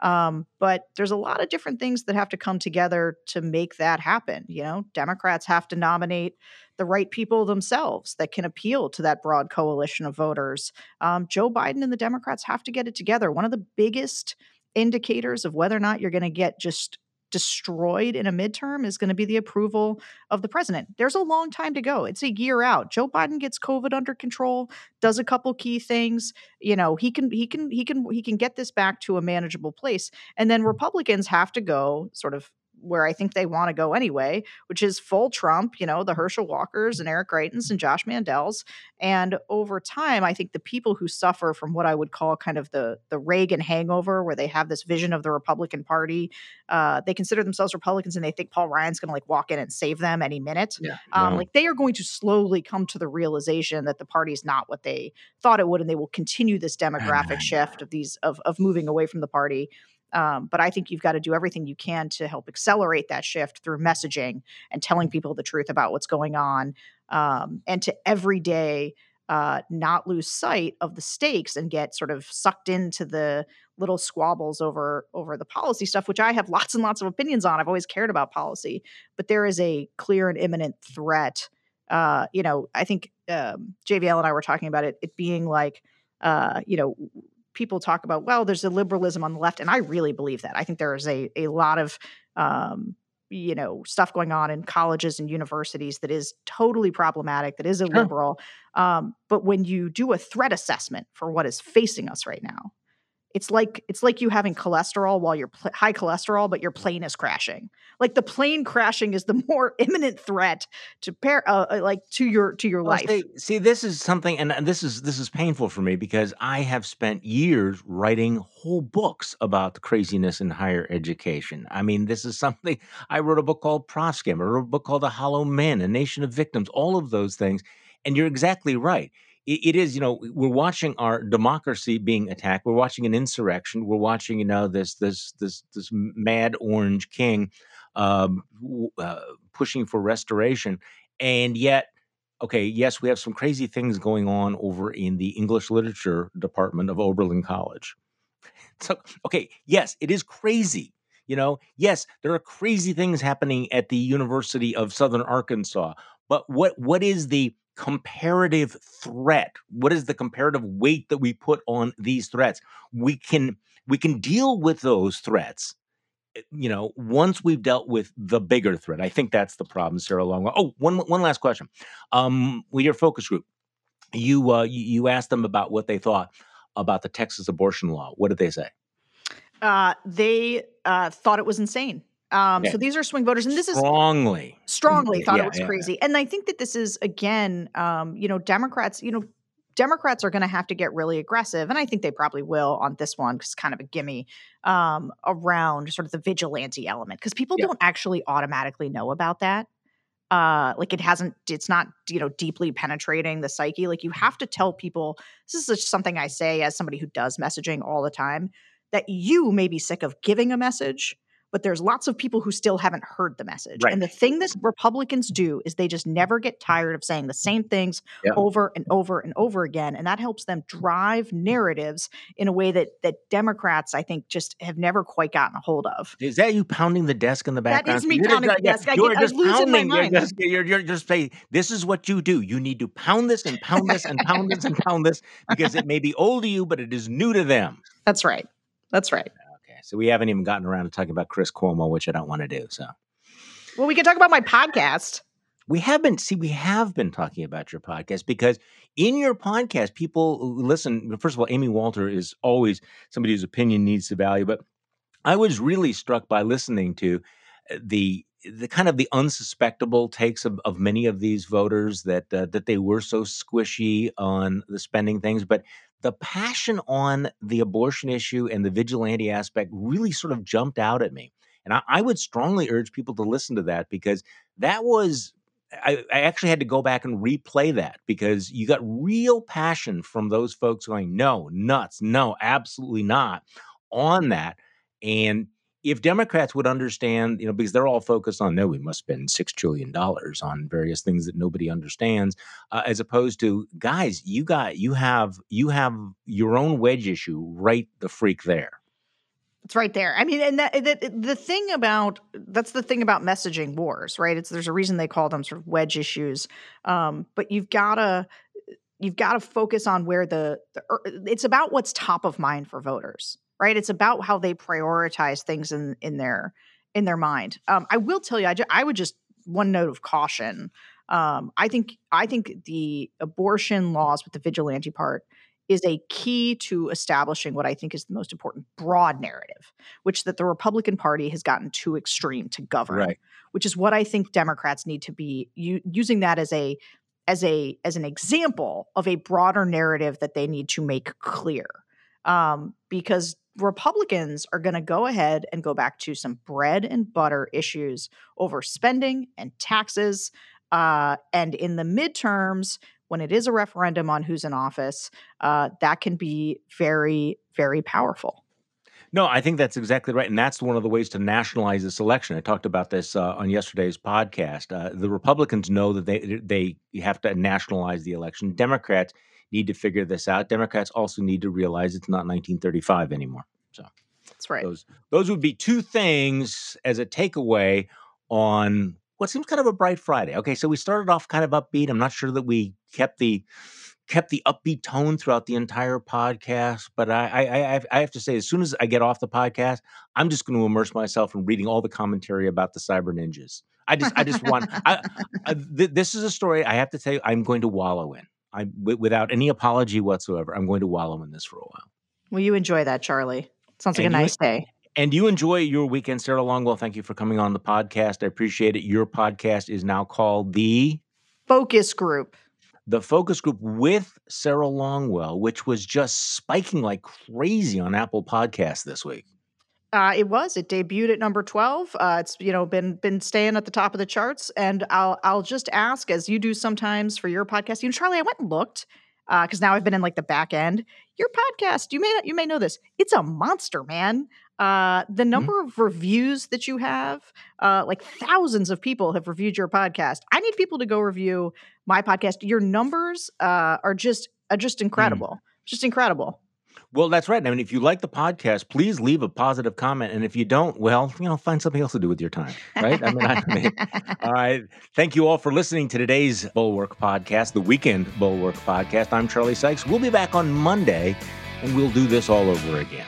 [SPEAKER 2] Um, but there's a lot of different things that have to come together to make that happen. You know, Democrats have to nominate the right people themselves that can appeal to that broad coalition of voters. Um, Joe Biden and the Democrats have to get it together. One of the biggest indicators of whether or not you're going to get just destroyed in a midterm is going to be the approval of the president. There's a long time to go. It's a year out. Joe Biden gets COVID under control, does a couple key things. You know, he can he can he can he can get this back to a manageable place. And then Republicans have to go sort of where I think they want to go anyway, which is full Trump, you know, the Herschel Walkers and Eric Greitens and Josh Mandels. And over time, I think the people who suffer from what I would call kind of the the Reagan hangover, where they have this vision of the Republican Party, uh, they consider themselves Republicans and they think Paul Ryan's going to like walk in and save them any minute. Yeah, um, Like they are going to slowly come to the realization that the party is not what they thought it would, and they will continue this demographic shift of these of of moving away from the party. Um, but I think you've got to do everything you can to help accelerate that shift through messaging and telling people the truth about what's going on, um, and to every day uh, not lose sight of the stakes and get sort of sucked into the little squabbles over over the policy stuff, which I have lots and lots of opinions on. I've always cared about policy, but there is a clear and imminent threat. Uh, you know, I think um, JVL and I were talking about it. It being like, uh, you know, people talk about, well, there's a liberalism on the left, and I really believe that. I think there is a a lot of um, you know stuff going on in colleges and universities that is totally problematic that is illiberal um, but when you do a threat assessment for what is facing us right now it's like it's like you having cholesterol while you're pl- high cholesterol but your plane is crashing. Like the plane crashing is the more imminent threat to pair uh, uh, like to your to your well, life.
[SPEAKER 1] see, see, this is something and this is this is painful for me because i have spent years writing whole books about the craziness in higher education. I mean this is something i wrote a book called ProfScam i wrote a book called the hollow man a nation of victims all of those things and you're exactly right it, it is, you know, we're watching our democracy being attacked. We're watching an insurrection. We're watching, you know, this this this this mad orange king um, uh, pushing for restoration, and yet okay, yes, we have some crazy things going on over in the English literature department of Oberlin College. So, okay, yes, it is crazy. You know, yes, there are crazy things happening at the University of Southern Arkansas. But what what is the comparative threat what is the comparative weight that we put on these threats? We can we can deal with those threats eh, you know once we've dealt with the bigger threat. I think that's the problem sarah long oh one one last question. Um with your focus group you uh you, you asked them about what they thought about the texas abortion law. What did they say?
[SPEAKER 2] Uh they uh thought it was insane um, yeah. So these are swing voters, and this
[SPEAKER 1] strongly,
[SPEAKER 2] is strongly strongly thought yeah, it was yeah, crazy. And I think that this is again, um, you know, Democrats, you know, Democrats are going to have to get really aggressive, and I think they probably will on this one because it's kind of a gimme um, around sort of the vigilante element because people don't actually automatically know about that. Uh, like it hasn't, it's not, you know, deeply penetrating the psyche. Like you have to tell people. This is something I say as somebody who does messaging all the time that you may be sick of giving a message but there's lots of people who still haven't heard the message. Right. And the thing that Republicans do is they just never get tired of saying the same things yeah. over and over and over again. And that helps them drive narratives in a way that that Democrats, I think, just have never quite gotten a hold of.
[SPEAKER 1] Is that you pounding the desk in the background?
[SPEAKER 2] That is me you're pounding just, the desk. You're I get, just pounding.
[SPEAKER 1] You're just, you're, you're just saying, this is what you do. You need to pound this and pound this and pound this and pound this because it may be old to you, but it is new to them.
[SPEAKER 2] That's right. That's right.
[SPEAKER 1] So we haven't even gotten around to talking about Chris Cuomo, which I don't want to do. So,
[SPEAKER 2] well, we can talk about my podcast.
[SPEAKER 1] We have been see we have been talking about your podcast because in your podcast, people listen. First of all, Amy Walter is always somebody whose opinion needs to value. But I was really struck by listening to uh, the the kind of the unsuspectable takes of, of many of these voters that uh, that they were so squishy on the spending things, but the passion on the abortion issue and the vigilante aspect really sort of jumped out at me. And I, I would strongly urge people to listen to that because that was, I, I, actually had to go back and replay that because you got real passion from those folks going, no, nuts, no, absolutely not on that. And if Democrats would understand, you know, because they're all focused on, no, we must spend six trillion dollars on various things that nobody understands, uh, as opposed to, guys, you got, you have, you have your own wedge issue right the freak there.
[SPEAKER 2] It's right there. I mean, and that, the thing about that's the thing about messaging wars, right? It's there's a reason they call them sort of wedge issues. Um, but you've gotta you've got to focus on where the, the it's about what's top of mind for voters right? It's about how they prioritize things in in their in their mind. Um, I will tell you, I, ju- I would just one note of caution. Um, I think I think the abortion laws with the vigilante part is a key to establishing what I think is the most important broad narrative, which that the Republican Party has gotten too extreme to govern,
[SPEAKER 1] Right.
[SPEAKER 2] which is what I think Democrats need to be u- using that as a as a as an example of a broader narrative that they need to make clear, um, because Republicans are going to go ahead and go back to some bread and butter issues over spending and taxes. Uh, and in the midterms, when it is a referendum on who's in office, uh, that can be very, very powerful.
[SPEAKER 1] No, I think that's exactly right, and that's one of the ways to nationalize this election. I talked about this uh, on yesterday's podcast. Uh, the Republicans know that they they have to nationalize the election. Democrats need to figure this out. Democrats also need to realize it's not 1935 anymore. So
[SPEAKER 2] That's right.
[SPEAKER 1] those those would be two things as a takeaway on what seems kind of a bright Friday. Okay, so we started off kind of upbeat. I'm not sure that we kept the kept the upbeat tone throughout the entire podcast, but I I, I, have- I have to say, as soon as I get off the podcast, I'm just going to immerse myself in reading all the commentary about the cyber ninjas. I just I just want I, I, th- this is a story I have to tell you I'm going to wallow in. I wi- without any apology whatsoever. I'm going to wallow in this for a while.
[SPEAKER 2] Will you enjoy that, Charlie? Sounds like
[SPEAKER 1] And
[SPEAKER 2] a
[SPEAKER 1] you-
[SPEAKER 2] nice day.
[SPEAKER 1] And you enjoy your weekend, Sarah Longwell. Thank you for coming on the podcast. I appreciate it. Your podcast is now called the
[SPEAKER 2] Focus group.
[SPEAKER 1] the focus group with Sarah Longwell, which was just spiking like crazy on Apple Podcasts this week.
[SPEAKER 2] Uh, it was. It debuted at number twelve. Uh, it's you know been been staying at the top of the charts. And I'll I'll just ask, as you do sometimes for your podcast. You know, Charlie, I went and looked because now I've been in like the back end. Your podcast, you may you may know this. It's a monster, man. Uh, the number of reviews that you have, uh, like thousands of people have reviewed your podcast. I need people to go review my podcast. Your numbers uh, are just are just incredible, just incredible.
[SPEAKER 1] Well, that's right. I mean, if you like the podcast, please leave a positive comment. And if you don't, well, you know, find something else to do with your time, right? I mean, I mean all right. Thank you all for listening to today's Bulwark podcast, the Weekend Bulwark podcast. I'm Charlie Sykes. We'll be back on Monday and we'll do this all over again.